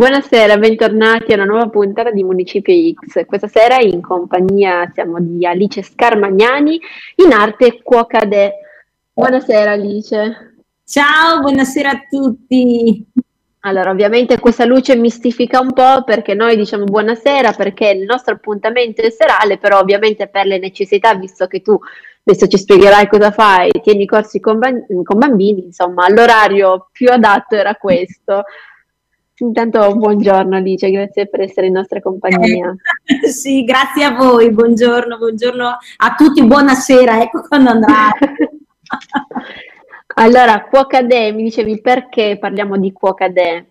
Buonasera, bentornati a una nuova puntata di Municipio X. Questa sera in compagnia siamo di Alice Scarmagnani, in arte Cuocade. Buonasera Alice. Ciao, buonasera a tutti. Allora, ovviamente questa luce mistifica un po' perché noi diciamo buonasera perché il nostro appuntamento è serale, però ovviamente per le necessità, visto che tu adesso ci spiegherai cosa fai, tieni corsi con, con bambini, insomma, l'orario più adatto era questo. Intanto buongiorno Alice, grazie per essere in nostra compagnia. Eh, sì, grazie a voi, buongiorno, buongiorno a tutti, buonasera, ecco quando andrà. allora, Cuocadè, mi dicevi perché parliamo di Cuocadè?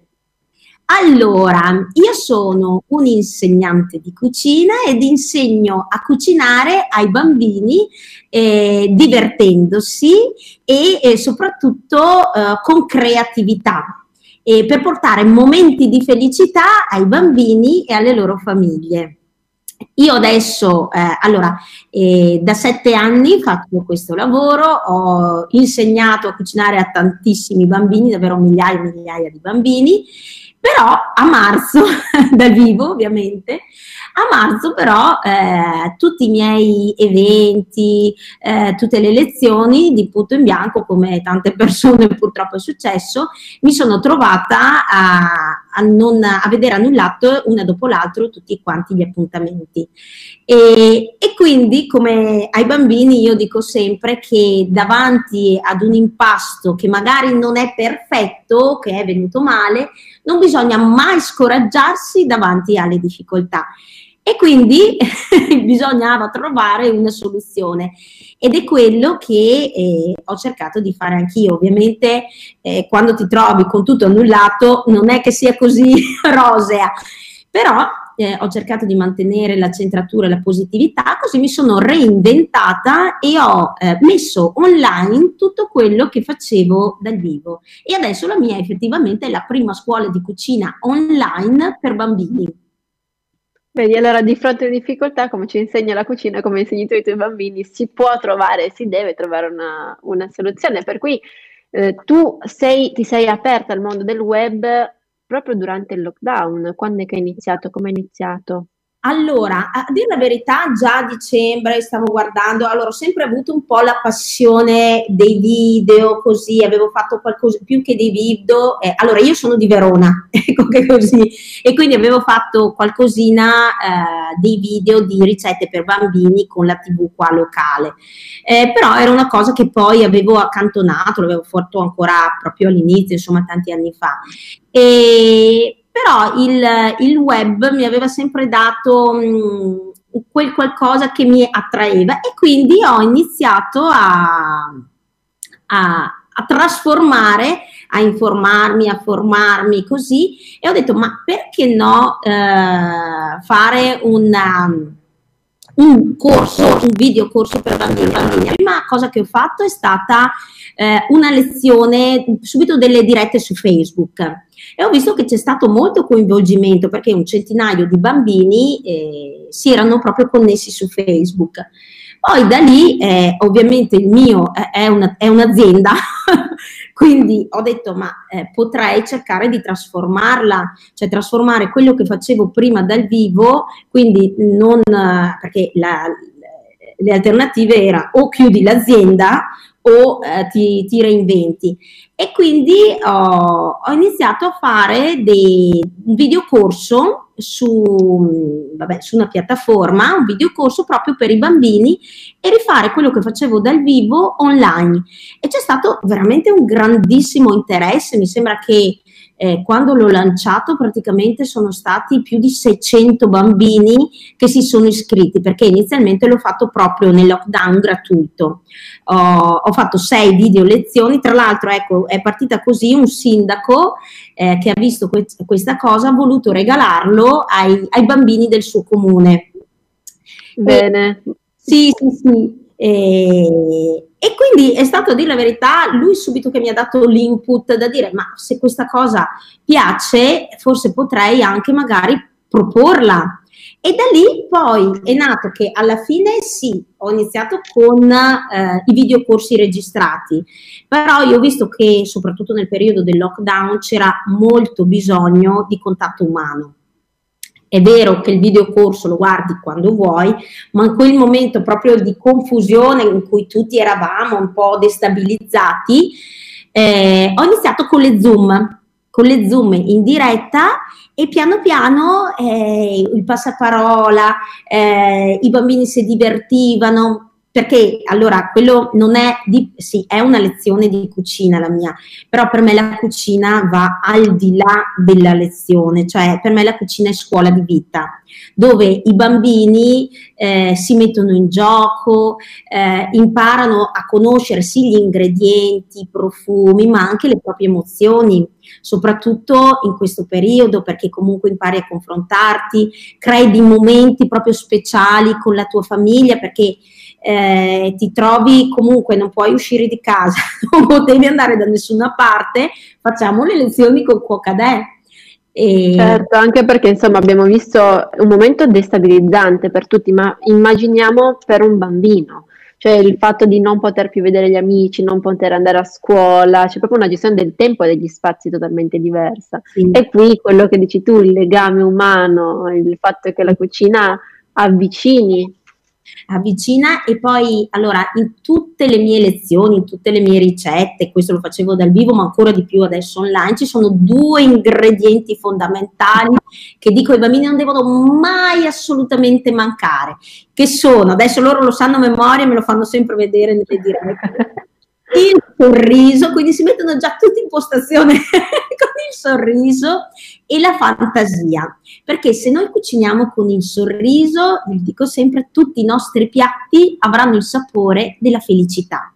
Allora, io sono un insegnante di cucina ed insegno a cucinare ai bambini eh, divertendosi e, e soprattutto eh, con creatività eh, per portare momenti di felicità ai bambini e alle loro famiglie. Io adesso, eh, allora, eh, da sette anni faccio questo lavoro, ho insegnato a cucinare a tantissimi bambini, davvero migliaia e migliaia di bambini, però a marzo, dal vivo ovviamente, a marzo però eh, tutti i miei eventi, eh, tutte le lezioni di punto in bianco, come tante persone purtroppo è successo, mi sono trovata a, a, non, a vedere annullato una dopo l'altro tutti quanti gli appuntamenti. E, e quindi come ai bambini io dico sempre che davanti ad un impasto che magari non è perfetto, che è venuto male, non bisogna mai scoraggiarsi davanti alle difficoltà. E quindi bisognava trovare una soluzione ed è quello che eh, ho cercato di fare anch'io. Ovviamente eh, quando ti trovi con tutto annullato non è che sia così rosea, però eh, ho cercato di mantenere la centratura e la positività, così mi sono reinventata e ho eh, messo online tutto quello che facevo dal vivo. E adesso la mia effettivamente è la prima scuola di cucina online per bambini. Vedi, allora di fronte alle difficoltà, come ci insegna la cucina, come insegni tu ai tuoi bambini, si può trovare, si deve trovare una, una soluzione. Per cui eh, tu sei, ti sei aperta al mondo del web proprio durante il lockdown. Quando è che hai iniziato? Come hai iniziato? Allora, a dire la verità, già a dicembre stavo guardando, allora ho sempre avuto un po' la passione dei video, così, avevo fatto qualcosa più che dei video. Eh, allora, io sono di Verona, ecco che così, e quindi avevo fatto qualcosina eh, dei video di ricette per bambini con la TV qua locale. Eh, però era una cosa che poi avevo accantonato, l'avevo fatto ancora proprio all'inizio, insomma, tanti anni fa. E però il, il web mi aveva sempre dato mh, mm, quel qualcosa che mi attraeva e quindi ho iniziato a, a, a trasformare, a informarmi, a formarmi così e ho detto ma perché no eh, fare una, un corso, un video corso per bambini. La prima cosa che ho fatto è stata eh, una lezione, subito delle dirette su Facebook e ho visto che c'è stato molto coinvolgimento perché un centinaio di bambini eh, si erano proprio connessi su Facebook. Poi da lì, eh, ovviamente il mio è, una, è un'azienda, quindi ho detto ma eh, potrei cercare di trasformarla, cioè trasformare quello che facevo prima dal vivo, quindi non, perché la, le alternative era o chiudi l'azienda o eh, ti, ti, reinventi. E quindi ho, ho iniziato a fare dei, un videocorso su, vabbè, su una piattaforma, un videocorso proprio per i bambini e rifare quello che facevo dal vivo online. E c'è stato veramente un grandissimo interesse, mi sembra che eh, quando l'ho lanciato praticamente sono stati più di 600 bambini che si sono iscritti perché inizialmente l'ho fatto proprio nel lockdown gratuito. Ho, ho fatto sei video lezioni, tra l'altro ecco è partita così un sindaco eh, che ha visto que- questa cosa ha voluto regalarlo ai, ai bambini del suo comune. Bene. E, sì, sì, sì. E, e quindi è stato a dire la verità, lui subito che mi ha dato l'input da dire ma se questa cosa piace forse potrei anche magari proporla. E da lì poi è nato che alla fine sì, ho iniziato con eh, i videocorsi registrati, però io ho visto che soprattutto nel periodo del lockdown c'era molto bisogno di contatto umano. È vero che il videocorso lo guardi quando vuoi, ma in quel momento proprio di confusione in cui tutti eravamo un po' destabilizzati, eh, ho iniziato con le Zoom con le zoom in diretta e piano piano eh, il passaparola, eh, i bambini si divertivano, perché allora quello non è, di, sì, è una lezione di cucina la mia, però per me la cucina va al di là della lezione, cioè per me la cucina è scuola di vita, dove i bambini eh, si mettono in gioco, eh, imparano a conoscere gli ingredienti, i profumi, ma anche le proprie emozioni, soprattutto in questo periodo, perché comunque impari a confrontarti, crei dei momenti proprio speciali con la tua famiglia, perché eh, ti trovi comunque, non puoi uscire di casa, non potevi andare da nessuna parte, facciamo le lezioni con Cuocadè. E... Certo, anche perché insomma abbiamo visto un momento destabilizzante per tutti, ma immaginiamo per un bambino, cioè il fatto di non poter più vedere gli amici, non poter andare a scuola, c'è proprio una gestione del tempo e degli spazi totalmente diversa. Sì. E qui quello che dici tu, il legame umano, il fatto che la cucina avvicini avvicina e poi allora in tutte le mie lezioni, in tutte le mie ricette, questo lo facevo dal vivo ma ancora di più adesso online, ci sono due ingredienti fondamentali che dico ai bambini non devono mai assolutamente mancare, che sono, adesso loro lo sanno a memoria e me lo fanno sempre vedere nelle dirette. il sorriso, quindi si mettono già tutti in postazione con il sorriso e la fantasia, perché se noi cuciniamo con il sorriso, vi dico sempre, tutti i nostri piatti avranno il sapore della felicità.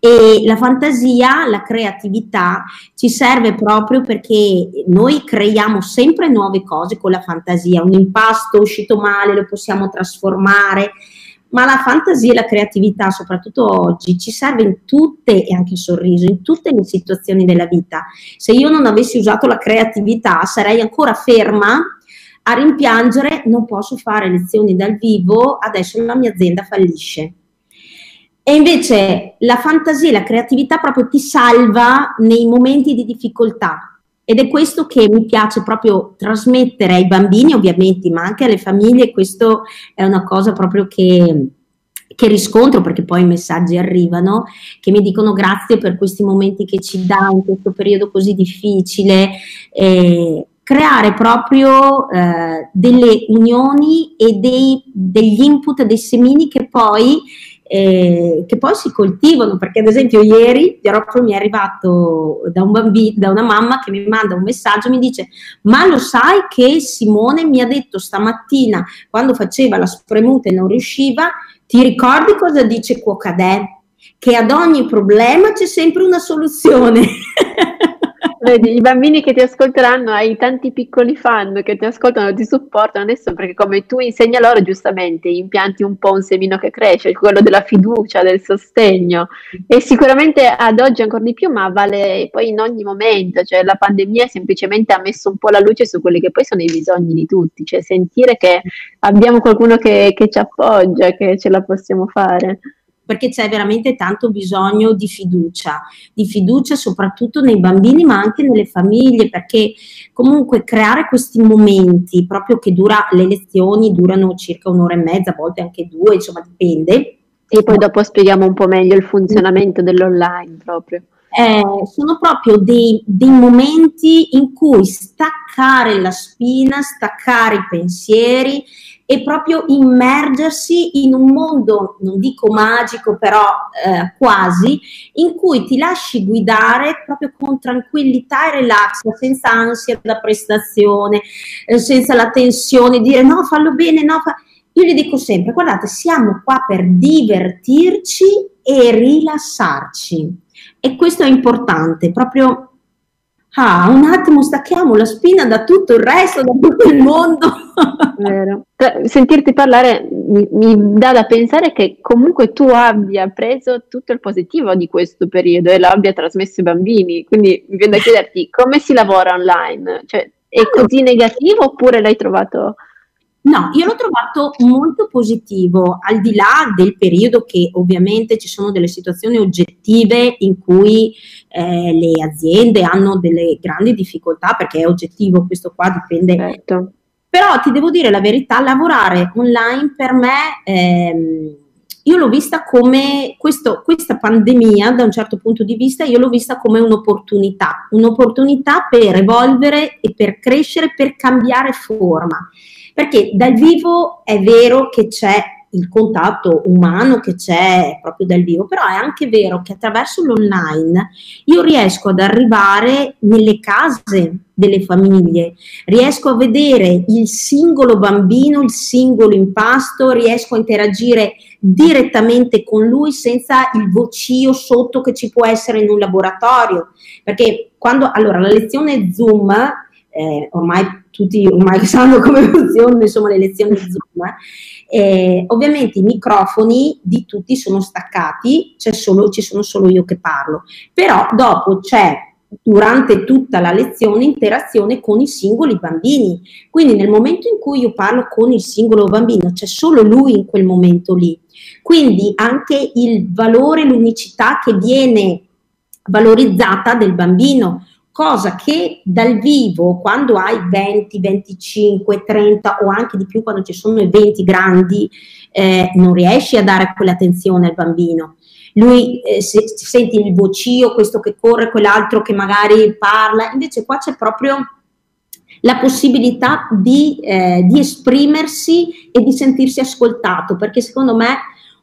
E la fantasia, la creatività ci serve proprio perché noi creiamo sempre nuove cose con la fantasia. Un impasto uscito male lo possiamo trasformare, ma la fantasia e la creatività, soprattutto oggi, ci serve in tutte, e anche il sorriso, in tutte le situazioni della vita. Se io non avessi usato la creatività, sarei ancora ferma a rimpiangere, non posso fare lezioni dal vivo, adesso la mia azienda fallisce. E invece la fantasia e la creatività proprio ti salva nei momenti di difficoltà, ed è questo che mi piace proprio trasmettere ai bambini, ovviamente, ma anche alle famiglie. Questo è una cosa proprio che, che riscontro perché poi i messaggi arrivano che mi dicono grazie per questi momenti che ci dà in questo periodo così difficile. Eh, creare proprio eh, delle unioni e dei, degli input, dei semini che poi eh, che poi si coltivano, perché ad esempio ieri proprio mi è arrivato da un bambino, da una mamma che mi manda un messaggio, mi dice ma lo sai che Simone mi ha detto stamattina quando faceva la spremuta e non riusciva, ti ricordi cosa dice Cuocadè? Che ad ogni problema c'è sempre una soluzione. Vedi, i bambini che ti ascolteranno, hai tanti piccoli fan che ti ascoltano, ti supportano adesso perché come tu insegni loro giustamente, impianti un po' un semino che cresce, quello della fiducia, del sostegno. E sicuramente ad oggi ancora di più, ma vale poi in ogni momento, cioè la pandemia semplicemente ha messo un po' la luce su quelli che poi sono i bisogni di tutti, cioè sentire che abbiamo qualcuno che, che ci appoggia, che ce la possiamo fare perché c'è veramente tanto bisogno di fiducia, di fiducia soprattutto nei bambini ma anche nelle famiglie, perché comunque creare questi momenti, proprio che dura, le lezioni durano circa un'ora e mezza, a volte anche due, insomma dipende. E poi dopo spieghiamo un po' meglio il funzionamento dell'online proprio. Eh, sono proprio dei, dei, momenti in cui staccare la spina, staccare i pensieri e proprio immergersi in un mondo, non dico magico, però eh, quasi, in cui ti lasci guidare proprio con tranquillità e relax, senza ansia da prestazione, eh, senza la tensione, dire no, fallo bene, no. Fa... Io gli dico sempre, guardate, siamo qua per divertirci e rilassarci. E questo è importante, proprio ah, un attimo stacchiamo la spina da tutto il resto, da tutto il mondo. Vero. Sentirti parlare mi, mi, dà da pensare che comunque tu abbia preso tutto il positivo di questo periodo e lo abbia trasmesso ai bambini. Quindi mi viene da chiederti come si lavora online? Cioè, è così negativo oppure l'hai trovato? No, io l'ho trovato molto positivo, al di là del periodo che ovviamente ci sono delle situazioni oggettive in cui eh, le aziende hanno delle grandi difficoltà, perché è oggettivo, questo qua dipende. Certo. Però ti devo dire la verità, lavorare online per me... Ehm, io l'ho vista come questo, questa pandemia, da un certo punto di vista, io l'ho vista come un'opportunità, un'opportunità per evolvere e per crescere, per cambiare forma. Perché dal vivo è vero che c'è il contatto umano che c'è proprio dal vivo, però è anche vero che attraverso l'online io riesco ad arrivare nelle case delle famiglie, riesco a vedere il singolo bambino, il singolo impasto, riesco a interagire direttamente con lui senza il vocio sotto che ci può essere in un laboratorio, perché quando allora la lezione Zoom eh, ormai tutti ormai sanno come funzionano insomma le lezioni Zoom eh, ovviamente i microfoni di tutti sono staccati, solo, ci sono solo io che parlo, però dopo c'è durante tutta la lezione interazione con i singoli bambini. Quindi nel momento in cui io parlo con il singolo bambino, c'è solo lui in quel momento lì. Quindi anche il valore, l'unicità che viene valorizzata del bambino cosa che dal vivo, quando hai 20, 25, 30 o anche di più quando ci sono eventi grandi, eh, non riesci a dare quell'attenzione al bambino. Lui eh, se, senti il vocio, questo che corre, quell'altro che magari parla, invece qua c'è proprio la possibilità di, eh, di esprimersi e di sentirsi ascoltato, perché secondo me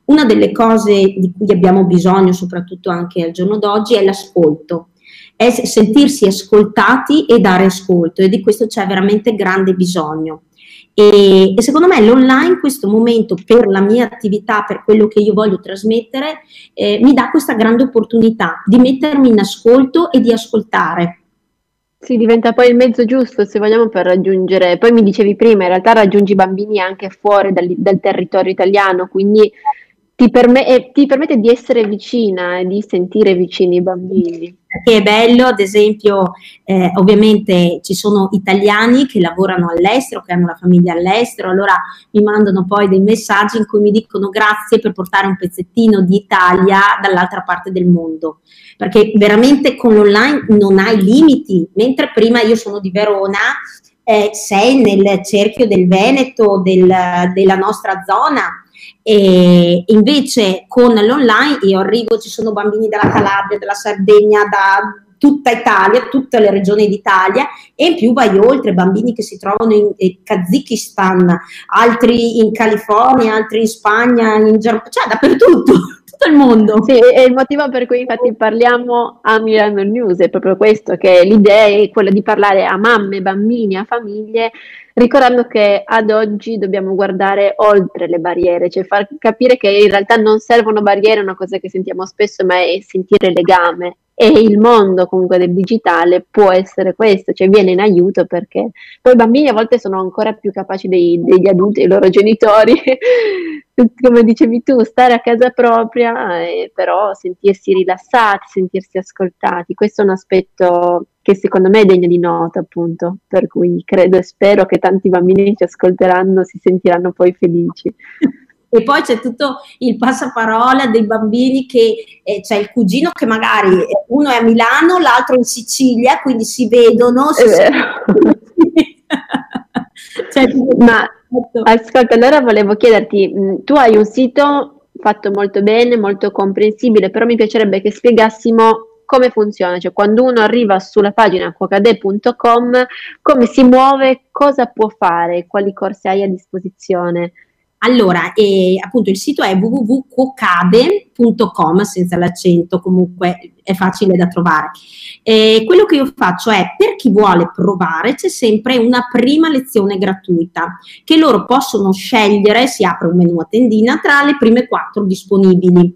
una delle cose di cui abbiamo bisogno, soprattutto anche al giorno d'oggi, è l'ascolto è sentirsi ascoltati e dare ascolto e di questo c'è veramente grande bisogno. E, e, secondo me l'online in questo momento per la mia attività, per quello che io voglio trasmettere, eh, mi dà questa grande opportunità di mettermi in ascolto e di ascoltare. Sì, diventa poi il mezzo giusto se vogliamo per raggiungere, poi mi dicevi prima, in realtà raggiungi bambini anche fuori dal, dal territorio italiano, quindi ti, perme- ti, permette di essere vicina e di sentire vicini i bambini. Che è bello, ad esempio, eh, ovviamente ci sono italiani che lavorano all'estero, che hanno la famiglia all'estero, allora mi mandano poi dei messaggi in cui mi dicono grazie per portare un pezzettino di Italia dall'altra parte del mondo, perché veramente con l'online non hai limiti, mentre prima io sono di Verona eh, sei nel cerchio del Veneto, del, della nostra zona, e invece con l'online io arrivo, ci sono bambini dalla Calabria, della Sardegna, da tutta Italia, tutte le regioni d'Italia. E in più vai oltre, bambini che si trovano in, in Kazakistan, altri in California, altri in Spagna, in Germania, cioè dappertutto, tutto il mondo. Sì, e il motivo per cui infatti parliamo a Milano News è proprio questo, che l'idea è quella di parlare a mamme, bambini, a famiglie ricordando che ad oggi dobbiamo guardare oltre le barriere, cioè far capire che in realtà non servono barriere, è una cosa che sentiamo spesso, ma è sentire legame. E il mondo comunque del digitale può essere questo, cioè viene in aiuto perché poi i bambini a volte sono ancora più capaci dei, degli adulti, dei loro genitori, come dicevi tu, stare a casa propria, eh, però sentirsi rilassati, sentirsi ascoltati. Questo è un aspetto che secondo me è degno di nota, appunto, per cui credo e spero che tanti bambini ci ascolteranno, si sentiranno poi felici. E poi c'è tutto il passaparola dei bambini che eh, c'è il cugino che magari uno è a Milano, l'altro in Sicilia, quindi si vedono. Si cioè, Ma ascolta, allora volevo chiederti, mm, tu hai un sito fatto molto bene, molto comprensibile, però mi piacerebbe che spiegassimo come funziona, cioè quando uno arriva sulla pagina quocade.com, come si muove, cosa può fare, quali corsi hai a disposizione. Allora, eh, appunto il sito è www.quocade.com senza l'accento, comunque è facile da trovare. Eh, quello che io faccio è, per chi vuole provare, c'è sempre una prima lezione gratuita che loro possono scegliere, si apre un menu a tendina tra le prime quattro disponibili.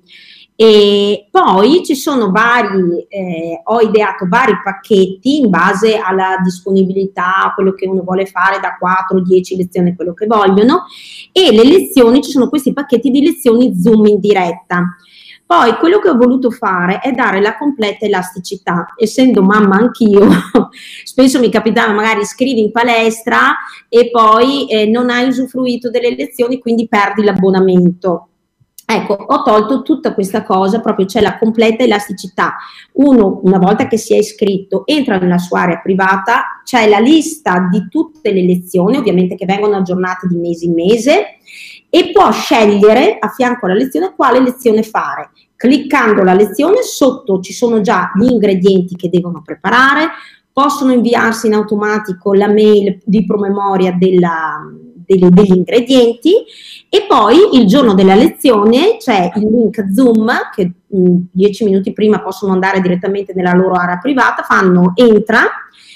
E poi ci sono vari, eh, ho ideato vari pacchetti in base alla disponibilità, quello che uno vuole fare da 4, 10 lezioni, quello che vogliono, e le lezioni, ci sono questi pacchetti di lezioni Zoom in diretta. Poi quello che ho voluto fare è dare la completa elasticità. Essendo mamma anch'io, spesso mi capitava magari scrivi in palestra e poi eh, non hai usufruito delle lezioni, quindi perdi l'abbonamento. Ecco, ho tolto tutta questa cosa, proprio c'è la completa elasticità. Uno, una volta che si è iscritto, entra nella sua area privata, c'è la lista di tutte le lezioni, ovviamente che vengono aggiornate di mese in mese, e può scegliere a fianco alla lezione quale lezione fare. Cliccando la lezione, sotto ci sono già gli ingredienti che devono preparare, possono inviarsi in automatico la mail di promemoria della, degli, degli ingredienti. E poi il giorno della lezione c'è il link Zoom che mh, dieci minuti prima possono andare direttamente nella loro area privata, fanno entra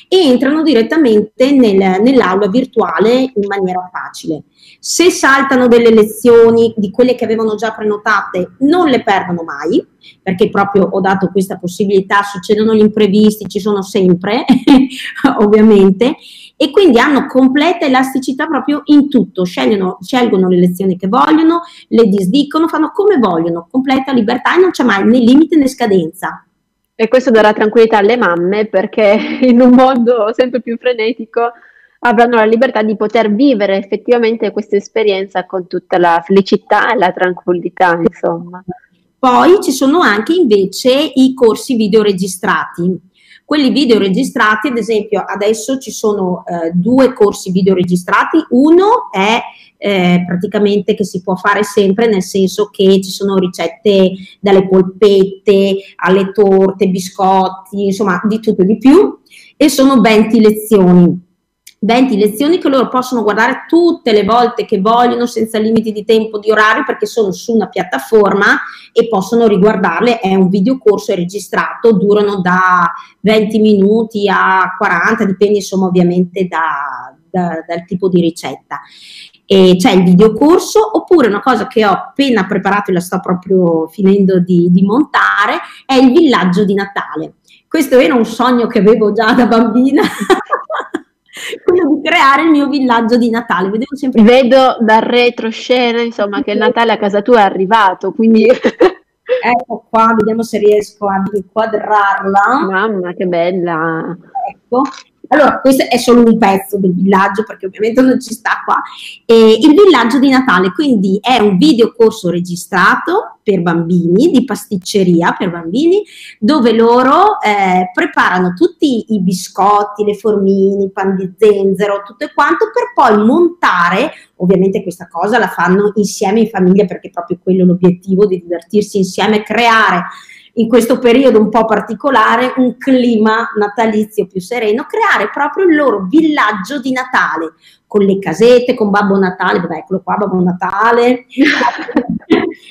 e entrano direttamente nel, nell'aula virtuale in maniera facile. Se saltano delle lezioni di quelle che avevano già prenotate, non le perdono mai, perché proprio ho dato questa possibilità, succedono gli imprevisti, ci sono sempre, ovviamente, e quindi hanno completa elasticità proprio in tutto, scelgono, scelgono le lezioni che vogliono, le disdicono, fanno come vogliono, completa libertà e non c'è mai né limite né scadenza. E questo darà tranquillità alle mamme perché in un mondo sempre più frenetico avranno la libertà di poter vivere effettivamente questa esperienza con tutta la felicità e la tranquillità, insomma. Poi ci sono anche invece i corsi video registrati. Quelli video registrati, ad esempio, adesso ci sono eh, due corsi video registrati. Uno è eh, praticamente che si può fare sempre, nel senso che ci sono ricette dalle polpette alle torte, biscotti, insomma, di tutto e di più. E sono 20 lezioni 20 lezioni che loro possono guardare tutte le volte che vogliono senza limiti di tempo, di orario perché sono su una piattaforma e possono riguardarle, è un videocorso, è registrato, durano da 20 minuti a 40, dipende insomma ovviamente da, da, dal tipo di ricetta. E c'è il videocorso oppure una cosa che ho appena preparato e la sto proprio finendo di, di montare è il villaggio di Natale. Questo era un sogno che avevo già da bambina creare il mio villaggio di Natale. Vedevo sempre... Vedo dal retroscena, insomma, che il Natale a casa tua è arrivato, quindi... ecco qua, vediamo se riesco ad inquadrarla. Mamma, che bella! Ecco, allora, questo è solo un pezzo del villaggio perché ovviamente non ci sta qua. Eh, il villaggio di Natale, quindi è un videocorso registrato per bambini, di pasticceria per bambini, dove loro eh, preparano tutti i biscotti, le formine, i pan di zenzero, tutto e quanto, per poi montare, ovviamente questa cosa la fanno insieme in famiglia perché è proprio quello l'obiettivo di divertirsi insieme, creare in questo periodo un po' particolare un clima natalizio più sereno, creare proprio il loro villaggio di Natale con le casette, con Babbo Natale, vabbè, eccolo qua, Babbo Natale,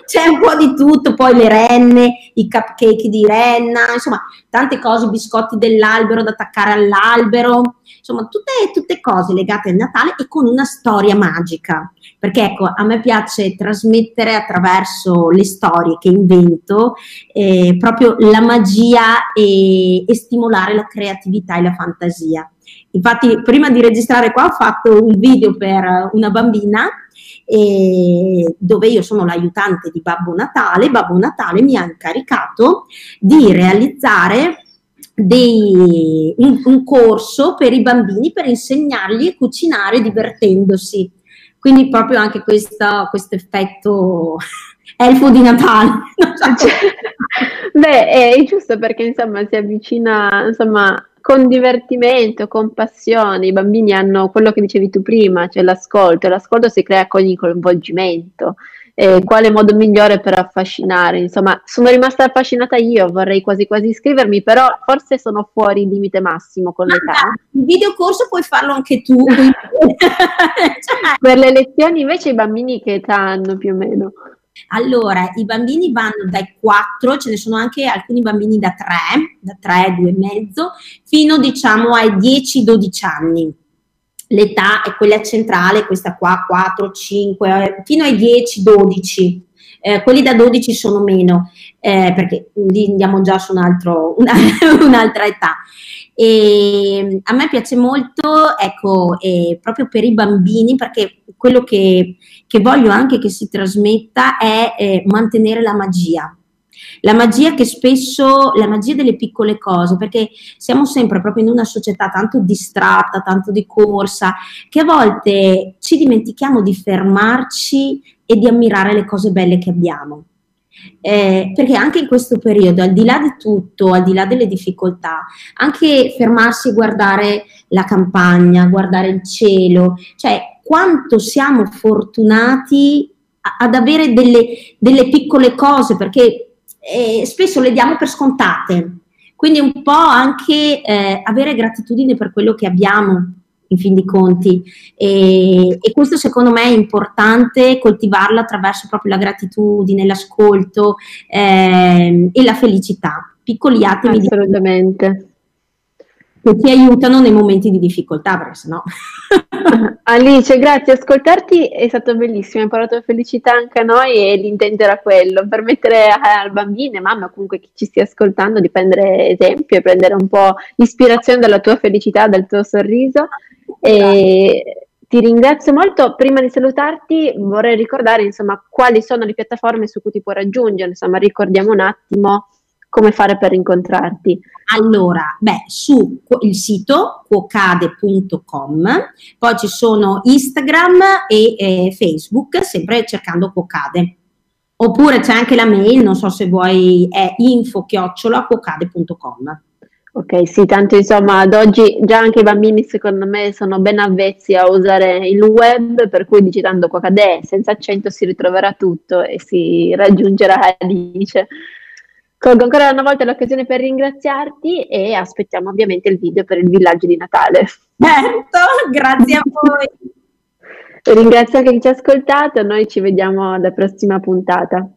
c'è un po' di tutto, poi le renne, i cupcake di renna, insomma, tante cose, biscotti dell'albero da attaccare all'albero, insomma, tutte, tutte cose legate al Natale e con una storia magica. Perché ecco, a me piace trasmettere attraverso le storie che invento eh, proprio la magia e, e stimolare la creatività e la fantasia. Infatti, prima di registrare qua ho fatto un video per una bambina eh, dove io sono l'aiutante di Babbo Natale. Babbo Natale mi ha incaricato di realizzare dei, un, un, corso per i bambini per insegnargli a cucinare divertendosi. Quindi proprio anche questo effetto elfo di Natale. Beh, è giusto perché insomma si avvicina insomma con divertimento, con passione. I bambini hanno quello che dicevi tu prima, cioè l'ascolto, e l'ascolto si crea con il coinvolgimento. Eh, quale modo migliore per affascinare? Insomma, sono rimasta affascinata io, vorrei quasi quasi iscrivermi, però forse sono fuori il limite massimo con l'età. Il videocorso puoi farlo anche tu. cioè. Per le lezioni invece i bambini che età hanno più o meno? Allora, i bambini vanno dai 4, ce ne sono anche alcuni bambini da 3, da 3, 2 e mezzo, fino diciamo ai 10-12 anni. L'età è quella centrale, questa qua, 4, 5, fino ai 10-12. Eh, quelli da 12 sono meno, eh, perché lì andiamo già su un altro, una, un'altra età. E a me piace molto, ecco, eh, proprio per i bambini, perché quello che, che, voglio anche che si trasmetta è eh, mantenere la magia. La magia che spesso, la magia delle piccole cose, perché siamo sempre proprio in una società tanto distratta, tanto di corsa, che a volte ci dimentichiamo di fermarci e di ammirare le cose belle che abbiamo. Eh, perché anche in questo periodo, al di là di tutto, al di là delle difficoltà, anche fermarsi e guardare la campagna, guardare il cielo, cioè quanto siamo fortunati ad avere delle, delle piccole cose, perché eh, spesso le diamo per scontate. Quindi un po' anche eh, avere gratitudine per quello che abbiamo, in fin di conti. E, e, questo secondo me è importante coltivarlo attraverso proprio la gratitudine, l'ascolto eh, e la felicità. Piccoli attimi Assolutamente. di che ti aiutano nei momenti di difficoltà, perché sennò... Alice, grazie, ascoltarti è stato bellissimo, hai parlato di felicità anche a noi e l'intento era quello, permettere al bambino, mamma, comunque chi ci stia ascoltando, di prendere esempio e prendere un po' ispirazione dalla tua felicità, dal tuo sorriso. E ti ringrazio molto. Prima di salutarti vorrei ricordare insomma quali sono le piattaforme su cui ti puoi raggiungere, insomma ricordiamo un attimo come fare per incontrarti? Allora, beh, su il sito cuocade.com, poi ci sono Instagram e eh, Facebook, sempre cercando Cuocade. Oppure c'è anche la mail, non so se vuoi, è info-cuocade.com. Ok, sì, tanto insomma ad oggi già anche i bambini secondo me sono ben avvezzi a usare il web, per cui digitando Cuocade senza accento si ritroverà tutto e si raggiungerà Alice. Colgo ancora una volta l'occasione per ringraziarti e aspettiamo ovviamente il video per il villaggio di Natale. Certo, grazie a voi. Ringrazio anche chi ci ha ascoltato, noi ci vediamo alla prossima puntata.